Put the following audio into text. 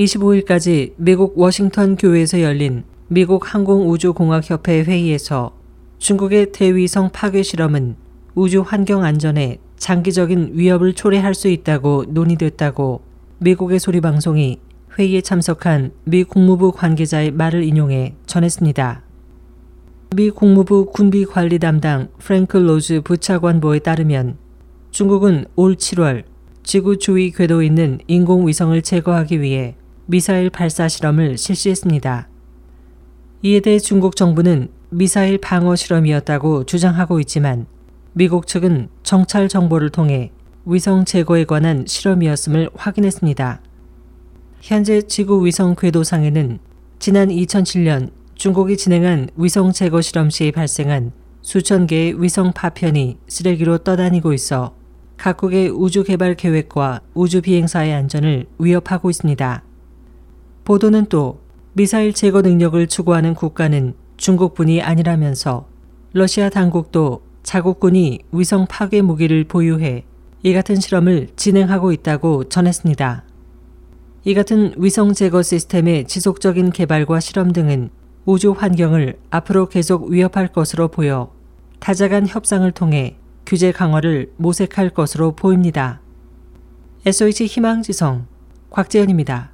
25일까지 미국 워싱턴 교외에서 열린 미국 항공우주공학협회 회의에서 중국의 대위성 파괴 실험은 우주 환경 안전에 장기적인 위협을 초래할 수 있다고 논의됐다고 미국의 소리 방송이 회의에 참석한 미 국무부 관계자의 말을 인용해 전했습니다. 미 국무부 군비 관리 담당 프랭크 로즈 부차관보에 따르면 중국은 올 7월 지구 주위 궤도에 있는 인공위성을 제거하기 위해 미사일 발사 실험을 실시했습니다. 이에 대해 중국 정부는 미사일 방어 실험이었다고 주장하고 있지만 미국 측은 정찰 정보를 통해 위성 제거에 관한 실험이었음을 확인했습니다. 현재 지구 위성 궤도상에는 지난 2007년 중국이 진행한 위성 제거 실험 시 발생한 수천 개의 위성 파편이 쓰레기로 떠다니고 있어 각국의 우주 개발 계획과 우주 비행사의 안전을 위협하고 있습니다. 보도는 또 미사일 제거 능력을 추구하는 국가는 중국뿐이 아니라면서 러시아 당국도 자국군이 위성 파괴 무기를 보유해 이 같은 실험을 진행하고 있다고 전했습니다. 이 같은 위성 제거 시스템의 지속적인 개발과 실험 등은 우주 환경을 앞으로 계속 위협할 것으로 보여 타자 간 협상을 통해 규제 강화를 모색할 것으로 보입니다. SOH 희망지성 곽재현입니다.